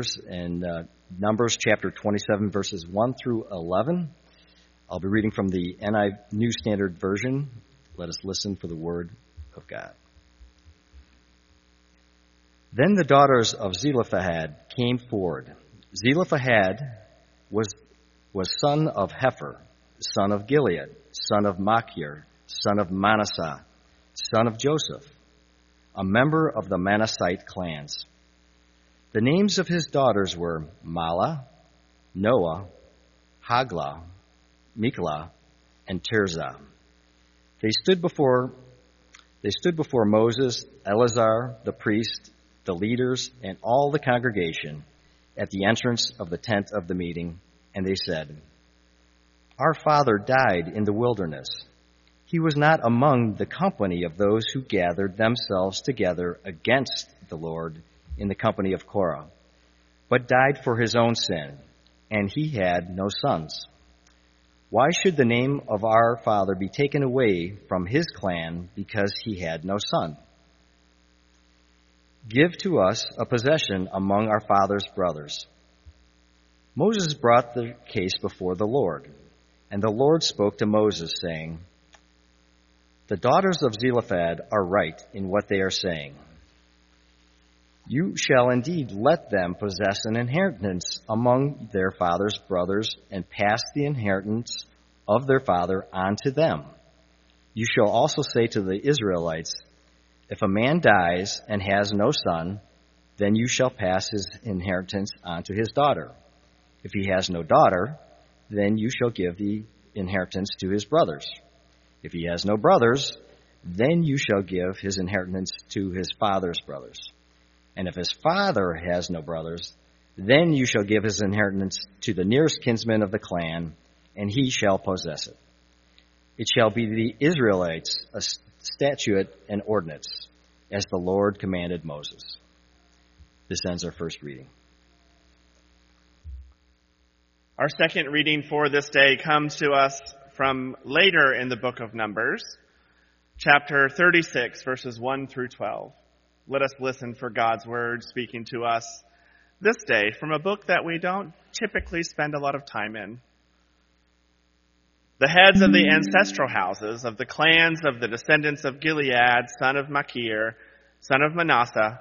papers in uh, Numbers chapter 27, verses 1 through 11. I'll be reading from the NI New Standard Version. Let us listen for the word of God. Then the daughters of Zelophehad came forward. Zelophehad was, was son of Hepher, son of Gilead, son of Machir, son of Manasseh, son of Joseph, a member of the Manassite clans. The names of his daughters were Mahlah, Noah, Hagla, Milcah, and Tirzah. They stood before they stood before Moses, Eleazar, the priest, the leaders, and all the congregation at the entrance of the tent of the meeting, and they said, Our father died in the wilderness. He was not among the company of those who gathered themselves together against the Lord in the company of Korah, but died for his own sin, and he had no sons. Why should the name of our father be taken away from his clan because he had no son? Give to us a possession among our father's brothers. Moses brought the case before the Lord, and the Lord spoke to Moses, saying, The daughters of Zelophehad are right in what they are saying. You shall indeed let them possess an inheritance among their father's brothers and pass the inheritance of their father on to them. You shall also say to the Israelites, If a man dies and has no son, then you shall pass his inheritance on to his daughter. If he has no daughter, then you shall give the inheritance to his brothers. If he has no brothers, then you shall give his inheritance to his father's brothers. And if his father has no brothers, then you shall give his inheritance to the nearest kinsman of the clan, and he shall possess it. It shall be the Israelites a statute and ordinance, as the Lord commanded Moses. This ends our first reading. Our second reading for this day comes to us from later in the book of Numbers, chapter 36, verses 1 through 12. Let us listen for God's word speaking to us this day from a book that we don't typically spend a lot of time in. The heads of the ancestral houses of the clans of the descendants of Gilead, son of Machir, son of Manasseh,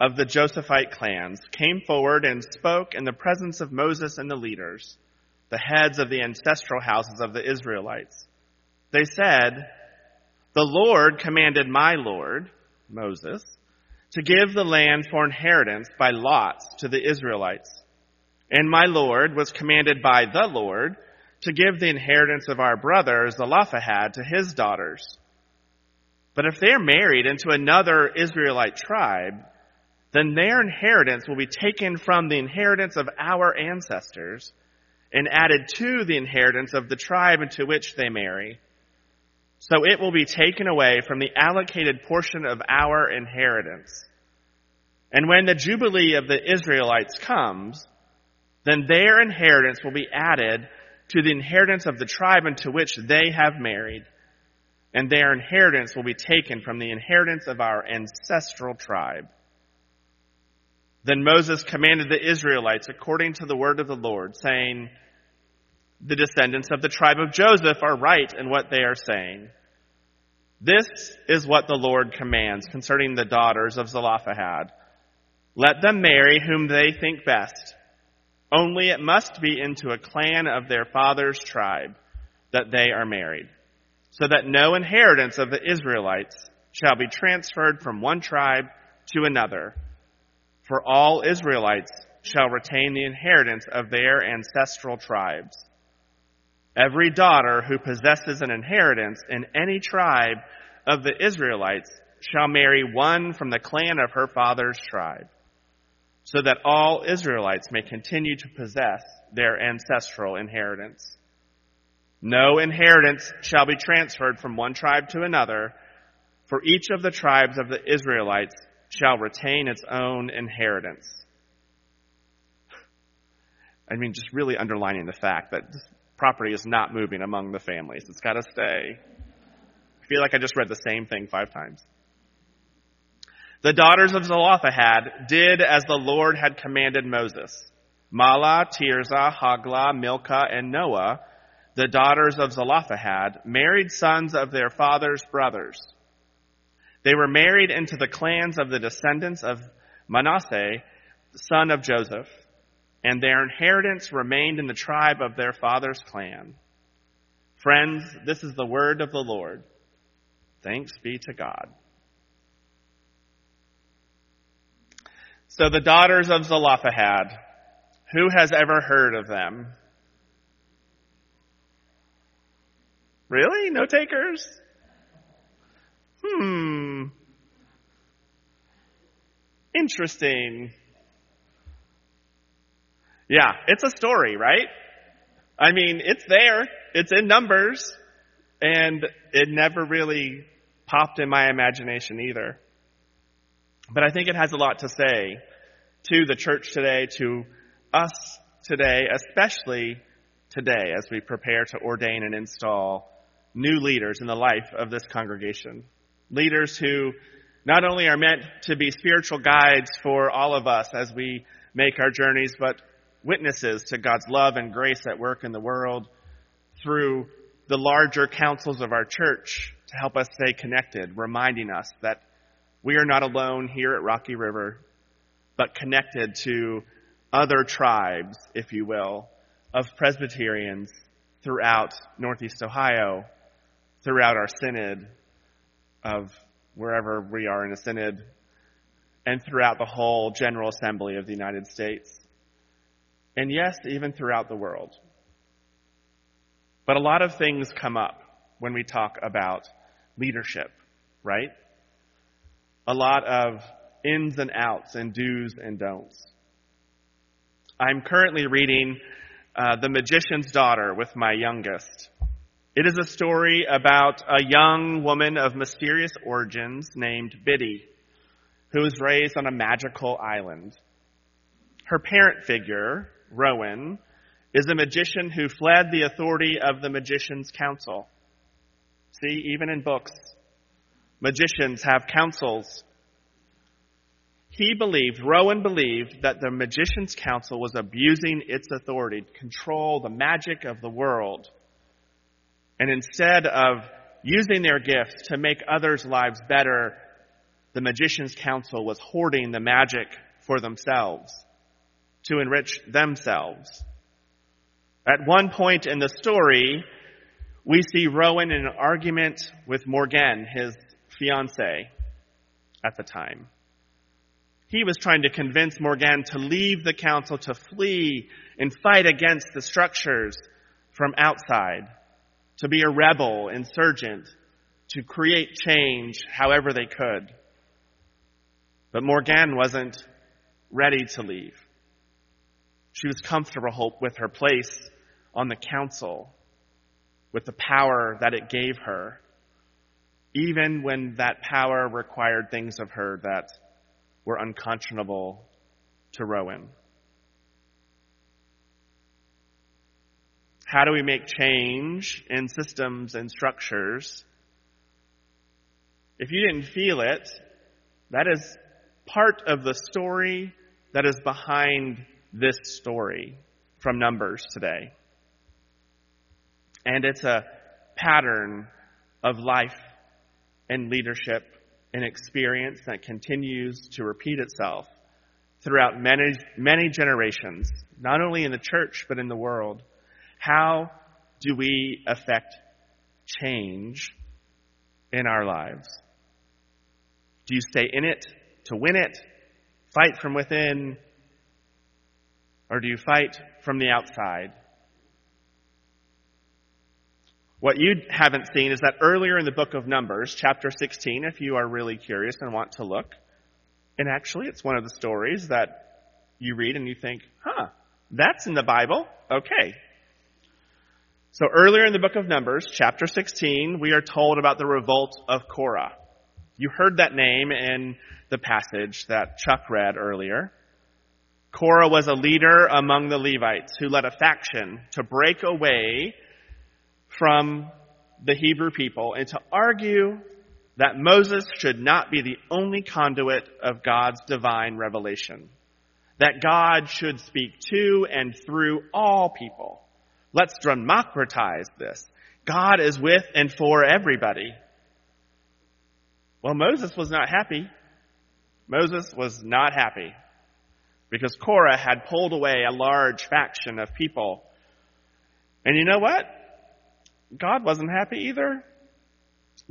of the Josephite clans, came forward and spoke in the presence of Moses and the leaders, the heads of the ancestral houses of the Israelites. They said, The Lord commanded my Lord, Moses, to give the land for inheritance by lots to the Israelites. And my Lord was commanded by the Lord to give the inheritance of our brother Zelophehad to his daughters. But if they are married into another Israelite tribe, then their inheritance will be taken from the inheritance of our ancestors and added to the inheritance of the tribe into which they marry. So it will be taken away from the allocated portion of our inheritance. And when the Jubilee of the Israelites comes, then their inheritance will be added to the inheritance of the tribe into which they have married. And their inheritance will be taken from the inheritance of our ancestral tribe. Then Moses commanded the Israelites according to the word of the Lord, saying, the descendants of the tribe of Joseph are right in what they are saying. This is what the Lord commands concerning the daughters of Zelophehad. Let them marry whom they think best. Only it must be into a clan of their father's tribe that they are married, so that no inheritance of the Israelites shall be transferred from one tribe to another. For all Israelites shall retain the inheritance of their ancestral tribes. Every daughter who possesses an inheritance in any tribe of the Israelites shall marry one from the clan of her father's tribe, so that all Israelites may continue to possess their ancestral inheritance. No inheritance shall be transferred from one tribe to another, for each of the tribes of the Israelites shall retain its own inheritance. I mean, just really underlining the fact that property is not moving among the families. It's got to stay. I feel like I just read the same thing five times. The daughters of Zelophehad did as the Lord had commanded Moses. Mahlah, Tirzah, Hoglah, Milcah, and Noah, the daughters of Zelophehad, married sons of their father's brothers. They were married into the clans of the descendants of Manasseh, son of Joseph, and their inheritance remained in the tribe of their father's clan. Friends, this is the word of the Lord. Thanks be to God. So the daughters of Zelophehad, who has ever heard of them? Really? No takers? Hmm. Interesting. Yeah, it's a story, right? I mean, it's there. It's in numbers. And it never really popped in my imagination either. But I think it has a lot to say to the church today, to us today, especially today as we prepare to ordain and install new leaders in the life of this congregation. Leaders who not only are meant to be spiritual guides for all of us as we make our journeys, but witnesses to God's love and grace at work in the world through the larger councils of our church to help us stay connected, reminding us that we are not alone here at Rocky River, but connected to other tribes, if you will, of Presbyterians throughout Northeast Ohio, throughout our synod of wherever we are in a synod, and throughout the whole General Assembly of the United States. And yes, even throughout the world. But a lot of things come up when we talk about leadership, right? A lot of ins and outs and do's and don'ts. I'm currently reading uh, The Magician's Daughter with my youngest. It is a story about a young woman of mysterious origins named Biddy, who was raised on a magical island. Her parent figure, Rowan, is a magician who fled the authority of the Magician's Council. See, even in books, magicians have councils. He believed, Rowan believed, that the Magician's Council was abusing its authority to control the magic of the world. And instead of using their gifts to make others' lives better, the Magician's Council was hoarding the magic for themselves, to enrich themselves. At one point in the story, we see Rowan in an argument with Morgan, his fiance at the time. He was trying to convince Morgan to leave the council, to flee and fight against the structures from outside, to be a rebel, insurgent, to create change however they could. But Morgan wasn't ready to leave. She was comfortable with her place on the council with the power that it gave her, even when that power required things of her that were unconscionable to Rowan. How do we make change in systems and structures? If you didn't feel it, that is part of the story that is behind this story from Numbers today. And it's a pattern of life and leadership and experience that continues to repeat itself throughout many, many generations, not only in the church, but in the world. How do we affect change in our lives? Do you stay in it to win it, fight from within, or do you fight from the outside? What you haven't seen is that earlier in the book of Numbers, chapter 16, if you are really curious and want to look, and actually it's one of the stories that you read and you think, huh, that's in the Bible? Okay. So earlier in the book of Numbers, chapter 16, we are told about the revolt of Korah. You heard that name in the passage that Chuck read earlier. Korah was a leader among the Levites who led a faction to break away from the Hebrew people and to argue that Moses should not be the only conduit of God's divine revelation. That God should speak to and through all people. Let's democratize this. God is with and for everybody. Well, Moses was not happy. Moses was not happy because Korah had pulled away a large faction of people. And you know what? God wasn't happy either.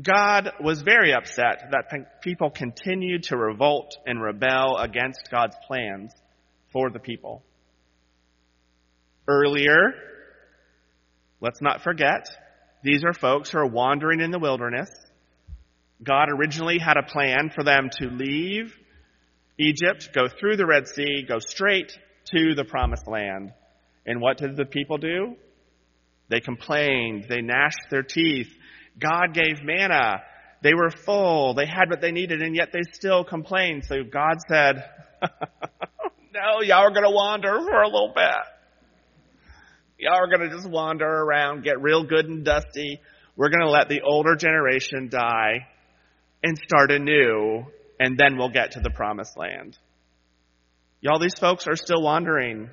God was very upset that people continued to revolt and rebel against God's plans for the people. Earlier, let's not forget, these are folks who are wandering in the wilderness. God originally had a plan for them to leave Egypt, go through the Red Sea, go straight to the promised land. And what did the people do? They complained. They gnashed their teeth. God gave manna. They were full. They had what they needed, and yet they still complained. So God said, oh, No, y'all are going to wander for a little bit. Y'all are going to just wander around, get real good and dusty. We're going to let the older generation die and start anew, and then we'll get to the promised land. Y'all, these folks are still wandering.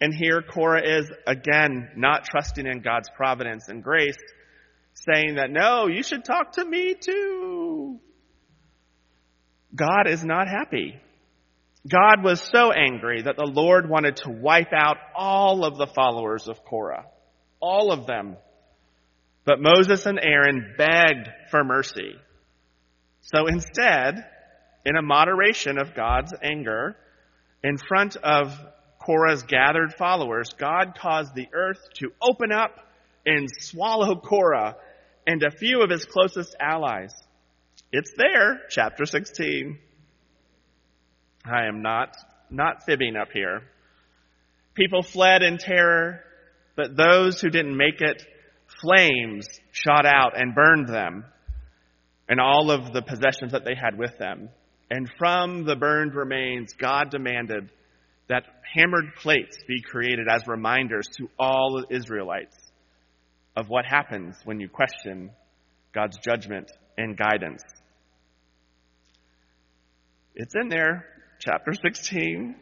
And here Korah is again not trusting in God's providence and grace saying that, no, you should talk to me too. God is not happy. God was so angry that the Lord wanted to wipe out all of the followers of Korah. All of them. But Moses and Aaron begged for mercy. So instead, in a moderation of God's anger, in front of Korah's gathered followers, God caused the earth to open up and swallow Korah and a few of his closest allies. It's there, chapter 16. I am not, not fibbing up here. People fled in terror, but those who didn't make it, flames shot out and burned them and all of the possessions that they had with them. And from the burned remains, God demanded that hammered plates be created as reminders to all Israelites of what happens when you question God's judgment and guidance. It's in there, chapter 16.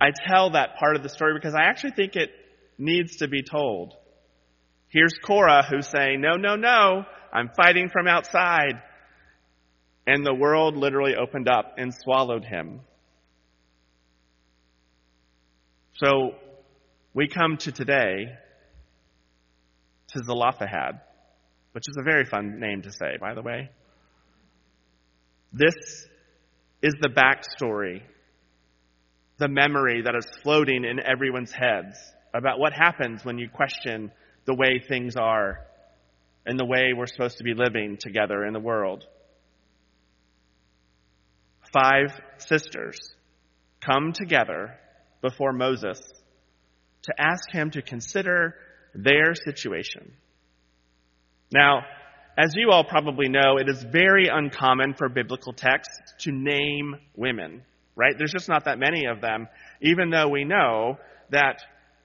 I tell that part of the story because I actually think it needs to be told. Here's Korah who's saying, no, no, no, I'm fighting from outside. And the world literally opened up and swallowed him. So we come to today to Zelophehad, which is a very fun name to say, by the way. This is the backstory, the memory that is floating in everyone's heads about what happens when you question the way things are and the way we're supposed to be living together in the world. Five sisters come together before Moses to ask him to consider their situation. Now, as you all probably know, it is very uncommon for biblical texts to name women, right? There's just not that many of them, even though we know that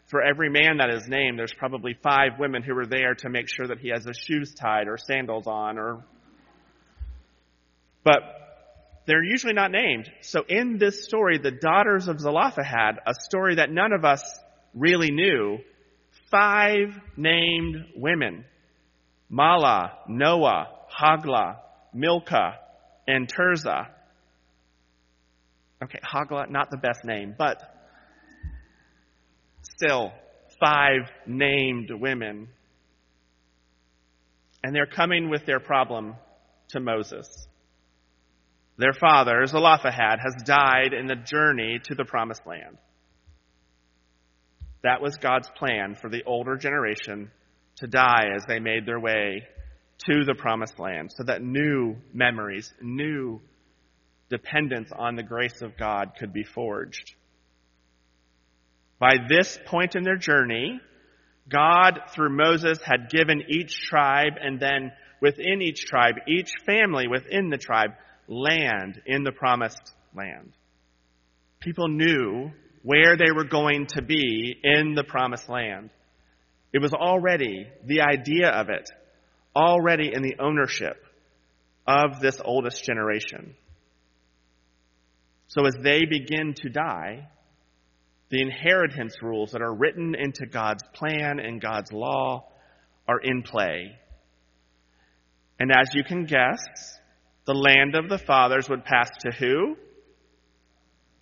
for every man that is named, there's probably five women who are there to make sure that he has his shoes tied or sandals on or. But they're usually not named. So in this story, the daughters of Zelophehad, a story that none of us really knew, five named women. Mahlah, Noah, Hagla, Milcah, and Tirzah. Okay, Hagla, not the best name, but still five named women. And they're coming with their problem to Moses. Their father, Zelophehad, has died in the journey to the promised land. That was God's plan for the older generation to die as they made their way to the promised land so that new memories, new dependence on the grace of God could be forged. By this point in their journey, God, through Moses, had given each tribe and then within each tribe, each family within the tribe, land in the promised land. People knew where they were going to be in the promised land. It was already, the idea of it, already in the ownership of this oldest generation. So as they begin to die, the inheritance rules that are written into God's plan and God's law are in play. And as you can guess, the land of the fathers would pass to who?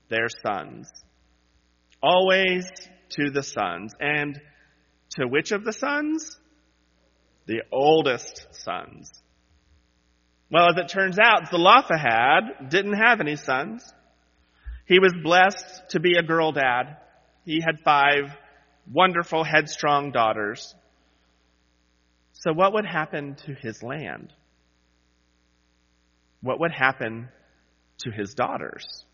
Their sons. Always to the sons. And to which of the sons? The oldest sons. Well, as it turns out, Zelophehad didn't have any sons. He was blessed to be a girl dad. He had five wonderful, headstrong daughters. So what would happen to his land? What would happen to his daughters?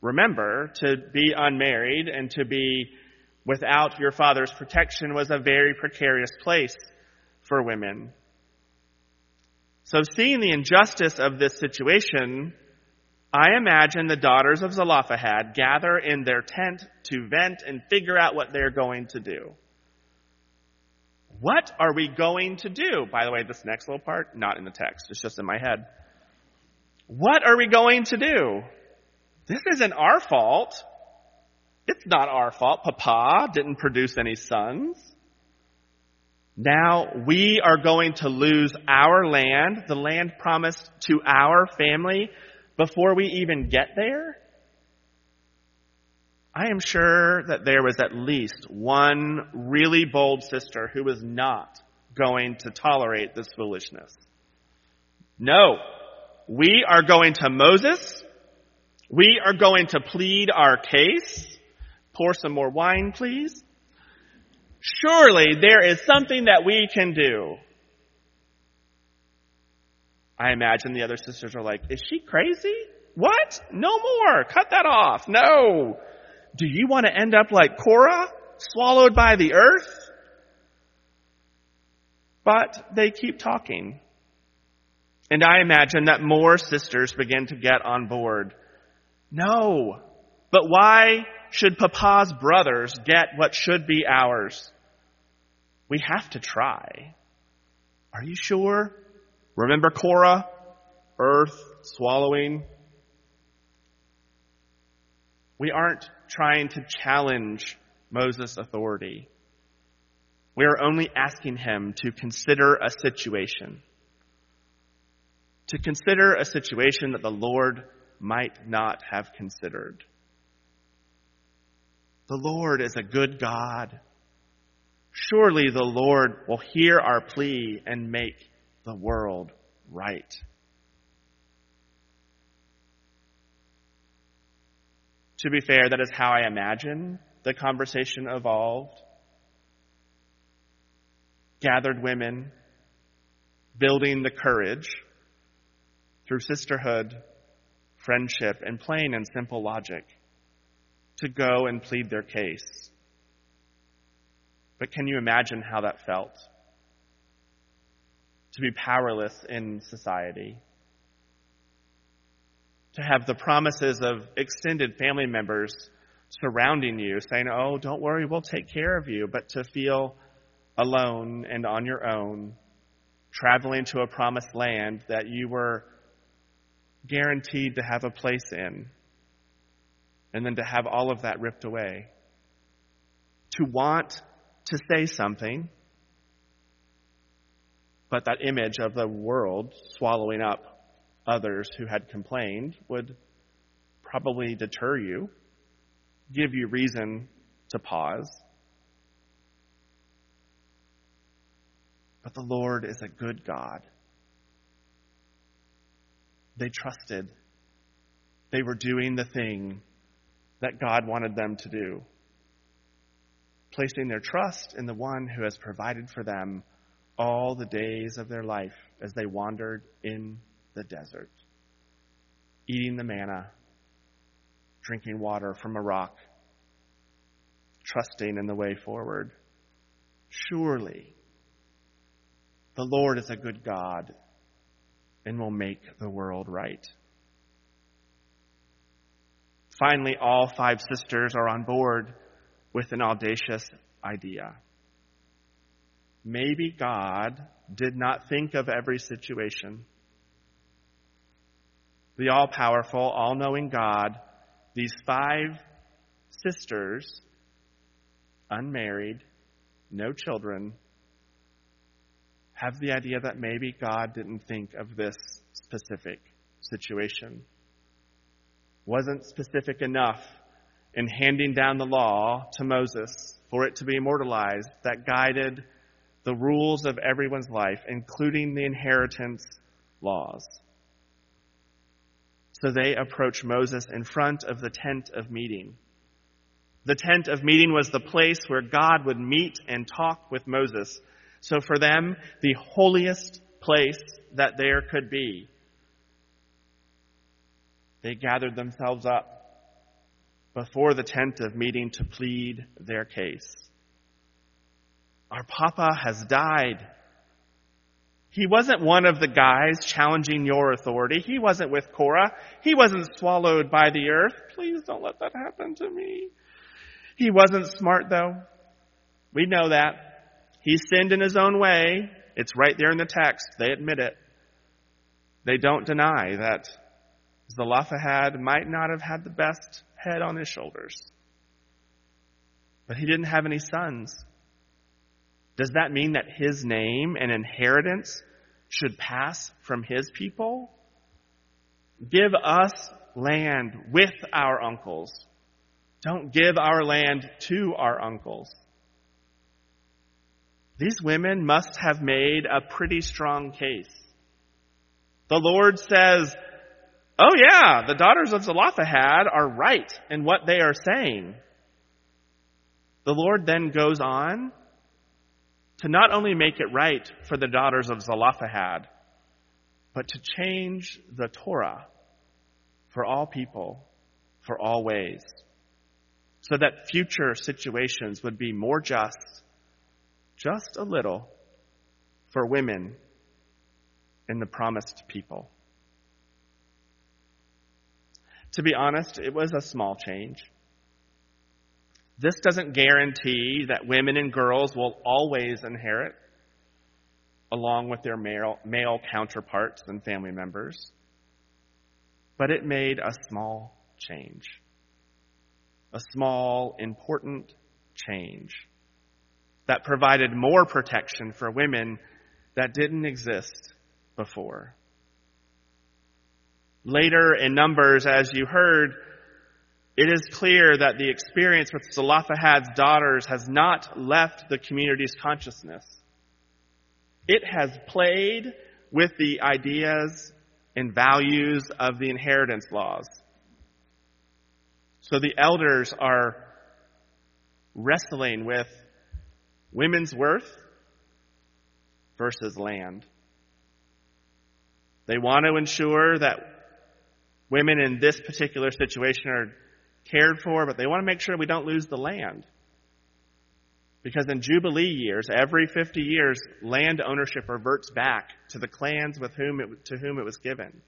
Remember, to be unmarried and to be without your father's protection was a very precarious place for women. So seeing the injustice of this situation, I imagine the daughters of Zelophehad gather in their tent to vent and figure out what they're going to do. What are we going to do? By the way, this next little part, not in the text, it's just in my head. What are we going to do? This isn't our fault. It's not our fault. Papa didn't produce any sons. Now we are going to lose our land, the land promised to our family, before we even get there? I am sure that there was at least one really bold sister who was not going to tolerate this foolishness. No. We are going to Moses. We are going to plead our case. Pour some more wine, please. Surely there is something that we can do. I imagine the other sisters are like, is she crazy? What? No more. Cut that off. No. Do you want to end up like Korah, swallowed by the earth? But they keep talking. And I imagine that more sisters begin to get on board. No. But why should Papa's brothers get what should be ours? We have to try. Are you sure? Remember Korah? Earth swallowing. We aren't trying to challenge Moses' authority. We are only asking him to consider a situation. To consider a situation that the Lord might not have considered. The Lord is a good God. Surely the Lord will hear our plea and make the world right. To be fair, that is how I imagine the conversation evolved. Gathered women building the courage through sisterhood, friendship, and plain and simple logic to go and plead their case. But can you imagine how that felt? To be powerless in society. To have the promises of extended family members surrounding you, saying, Oh, don't worry, we'll take care of you, but to feel alone and on your own, traveling to a promised land that you were guaranteed to have a place in, and then to have all of that ripped away. To want to say something, but that image of the world swallowing up others who had complained would probably deter you, give you reason to pause. But the Lord is a good God. They trusted. They were doing the thing that God wanted them to do, placing their trust in the one who has provided for them all the days of their life as they wandered in the desert, eating the manna, drinking water from a rock, trusting in the way forward. Surely, the Lord is a good God and will make the world right. Finally, all five sisters are on board with an audacious idea maybe God did not think of every situation. The all powerful, all knowing God, these five sisters, unmarried, no children, have the idea that maybe God didn't think of this specific situation. Wasn't specific enough in handing down the law to Moses for it to be immortalized that guided the rules of everyone's life, including the inheritance laws. So they approach Moses in front of the tent of meeting. The tent of meeting was the place where God would meet and talk with Moses. So for them, the holiest place that there could be. They gathered themselves up before the tent of meeting to plead their case. Our Papa has died. He wasn't one of the guys challenging your authority. He wasn't with Korah. He wasn't swallowed by the earth. Please don't let that happen to me. He wasn't smart though. We know that. He sinned in his own way. It's right there in the text. They admit it. They don't deny that Zelophehad might not have had the best head on his shoulders. But he didn't have any sons. Does that mean that his name and inheritance should pass from his people? Give us land with our uncles. Don't give our land to our uncles. These women must have made a pretty strong case. The Lord says, Oh yeah, the daughters of Zelophehad are right in what they are saying. The Lord then goes on to not only make it right for the daughters of Zelophehad, but to change the Torah for all people, for all ways, so that future situations would be more just, just a little, for women in the promised people. To be honest, it was a small change. This doesn't guarantee that women and girls will always inherit along with their male, male counterparts and family members. But it made a small change. A small, important change that provided more protection for women that didn't exist before. Later in Numbers, as you heard, it is clear that the experience with Zelophehad's daughters has not left the community's consciousness. It has played with the ideas and values of the inheritance laws. So the elders are wrestling with women's worth versus land. They want to ensure that women in this particular situation are cared for, but they want to make sure we don't lose the land. Because in Jubilee years, every 50 years, land ownership reverts back to the clans with whom it, to whom it was given.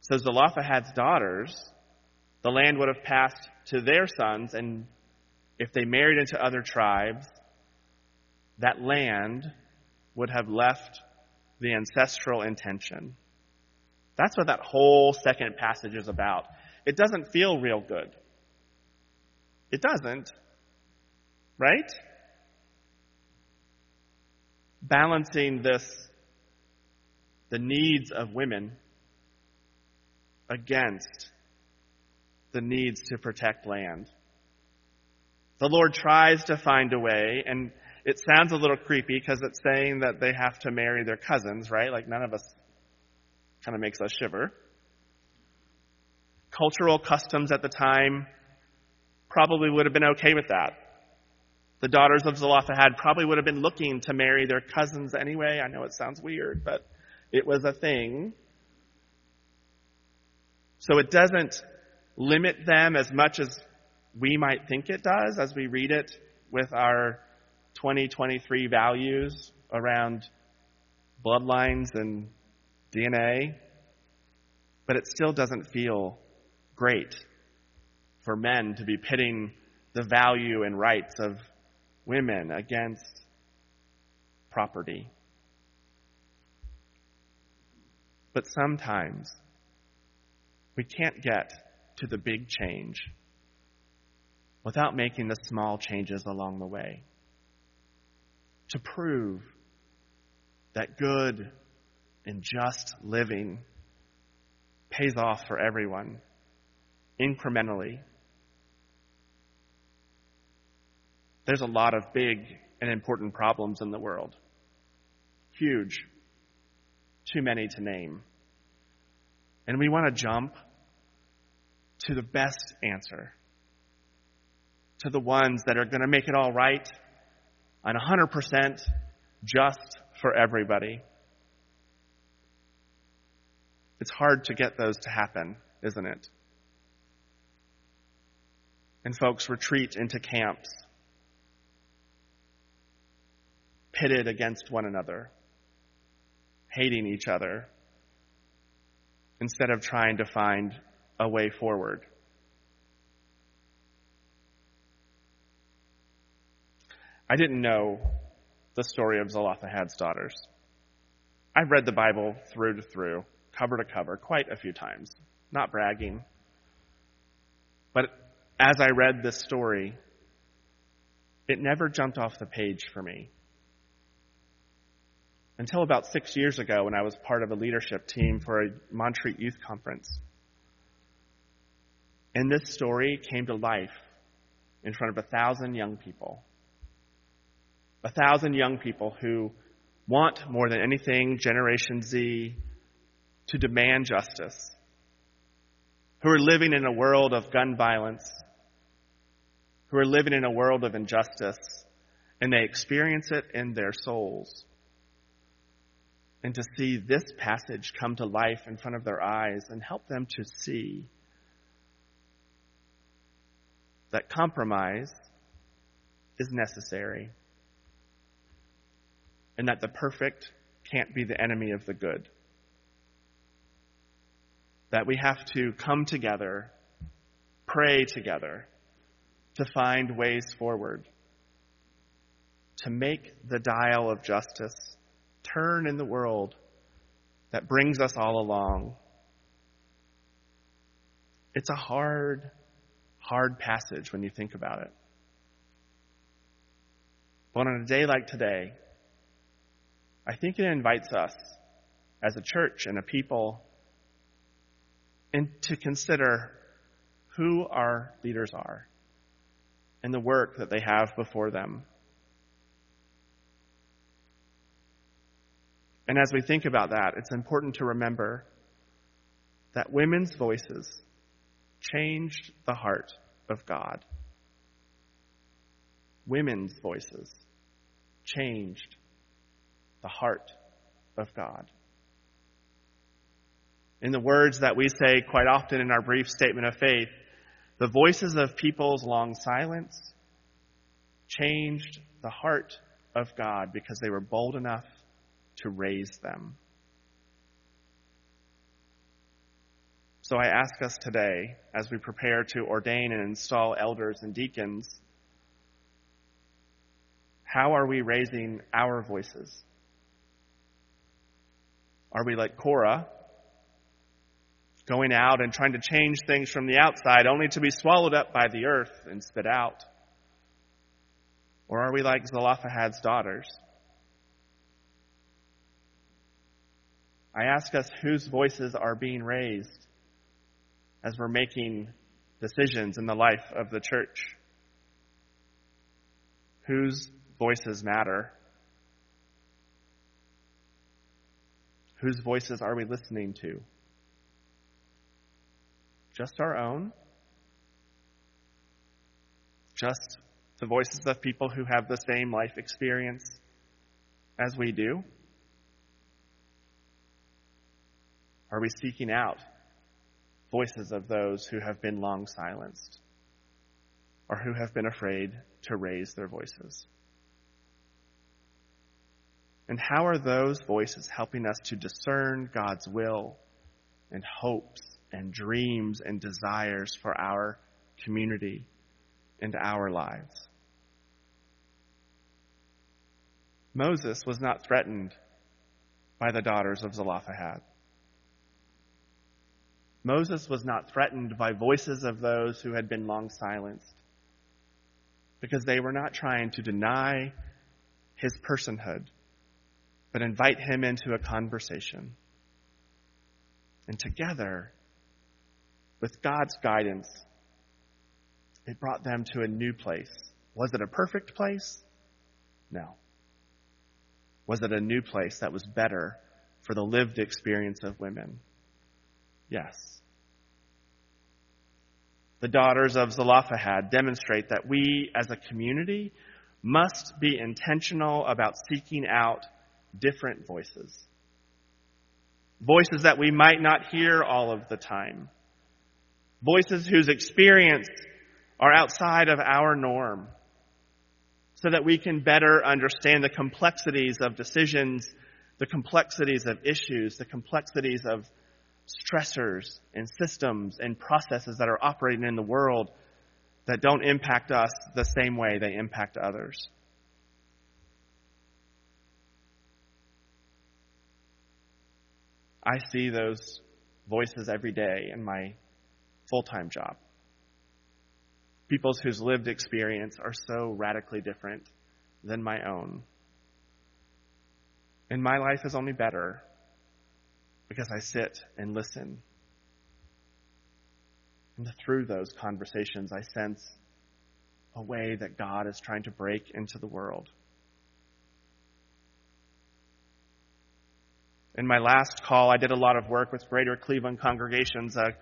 So Zelophehad's daughters, the land would have passed to their sons, and if they married into other tribes, that land would have left the ancestral intention. That's what that whole second passage is about. It doesn't feel real good. It doesn't. Right? Balancing this, the needs of women against the needs to protect land. The Lord tries to find a way, and it sounds a little creepy because it's saying that they have to marry their cousins, right? Like none of us kind of makes us shiver cultural customs at the time probably would have been okay with that. The daughters of Zelophehad probably would have been looking to marry their cousins anyway. I know it sounds weird, but it was a thing. So it doesn't limit them as much as we might think it does as we read it with our 2023 values around bloodlines and DNA. But it still doesn't feel great for men to be pitting the value and rights of women against property. But sometimes we can't get to the big change without making the small changes along the way to prove that good and just living pays off for everyone incrementally. There's a lot of big and important problems in the world. Huge. Too many to name. And we want to jump to the best answer, to the ones that are going to make it all right and 100% just for everybody. It's hard to get those to happen, isn't it? And folks retreat into camps, pitted against one another, hating each other, instead of trying to find a way forward. I didn't know the story of Zelophehad's daughters. I've read the Bible through to through, cover to cover, quite a few times. Not bragging. But as I read this story, it never jumped off the page for me. Until about six years ago, when I was part of a leadership team for a Montreat Youth Conference. And this story came to life in front of a thousand young people. A thousand young people who want more than anything Generation Z to demand justice, who are living in a world of gun violence, who are living in a world of injustice, and they experience it in their souls. And to see this passage come to life in front of their eyes and help them to see that compromise is necessary and that the perfect can't be the enemy of the good. That we have to come together, pray together to find ways forward, to make the dial of justice turn in the world that brings us all along. It's a hard hard passage when you think about it. But on a day like today, I think it invites us as a church and a people and to consider who our leaders are and the work that they have before them. And as we think about that, it's important to remember that women's voices changed the heart of God. Women's voices changed the heart of God. In the words that we say quite often in our brief statement of faith, the voices of people's long silence changed the heart of God because they were bold enough to raise them. So I ask us today, as we prepare to ordain and install elders and deacons, how are we raising our voices? Are we like Korah, going out and trying to change things from the outside only to be swallowed up by the earth and spit out? Or are we like Zelophehad's daughters? I ask us whose voices are being raised as we're making decisions in the life of the church. Whose voices matter? Whose voices are we listening to? Just our own? Just the voices of people who have the same life experience as we do? Are we seeking out voices of those who have been long silenced or who have been afraid to raise their voices? And how are those voices helping us to discern God's will and hopes and dreams and desires for our community and our lives? Moses was not threatened by the daughters of Zelophehad. Moses was not threatened by voices of those who had been long silenced because they were not trying to deny his personhood, but invite him into a conversation. And together, with God's guidance, it brought them to a new place. Was it a perfect place? No. Was it a new place that was better for the lived experience of women? Yes. The daughters of Zelophehad demonstrate that we as a community must be intentional about seeking out different voices. Voices that we might not hear all of the time. Voices whose experience are outside of our norm so that we can better understand the complexities of decisions, the complexities of issues, the complexities of stressors and systems and processes that are operating in the world that don't impact us the same way they impact others. I see those voices every day in my full time job. Peoples whose lived experience are so radically different than my own. And my life is only better because I sit and listen. And through those conversations, I sense a way that God is trying to break into the world. In my last call, I did a lot of work with Greater Cleveland Congregations, a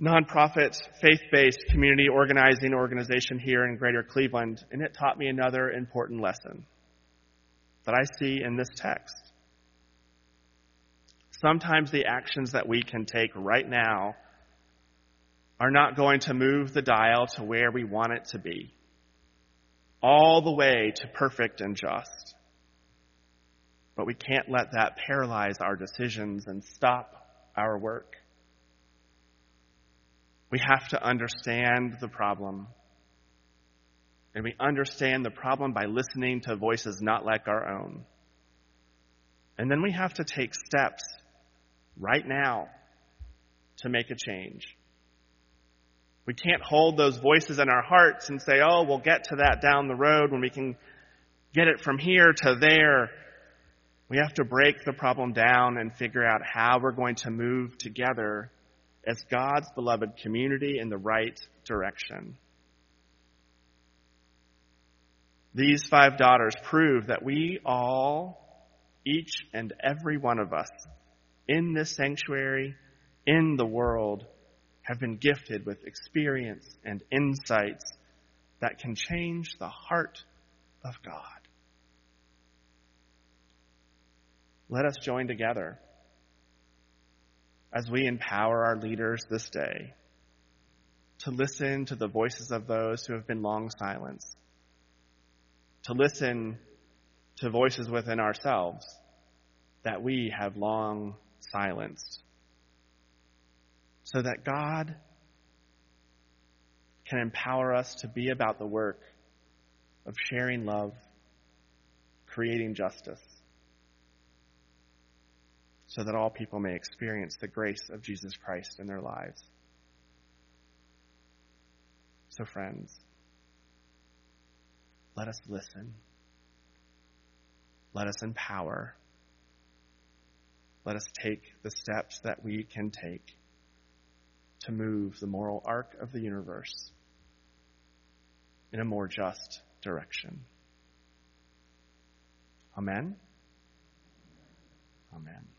nonprofit, faith based community organizing organization here in Greater Cleveland, and it taught me another important lesson that I see in this text. Sometimes the actions that we can take right now are not going to move the dial to where we want it to be, all the way to perfect and just. But we can't let that paralyze our decisions and stop our work. We have to understand the problem. And we understand the problem by listening to voices not like our own. And then we have to take steps right now to make a change. We can't hold those voices in our hearts and say, oh, we'll get to that down the road when we can get it from here to there. We have to break the problem down and figure out how we're going to move together as God's beloved community in the right direction. These five daughters prove that we all, each and every one of us, in this sanctuary, in the world, have been gifted with experience and insights that can change the heart of God. Let us join together as we empower our leaders this day to listen to the voices of those who have been long silenced, to listen to voices within ourselves that we have long silenced so that God can empower us to be about the work of sharing love, creating justice, so that all people may experience the grace of Jesus Christ in their lives. So, friends, let us listen. Let us empower. Let us take the steps that we can take to move the moral arc of the universe in a more just direction. Amen? Amen.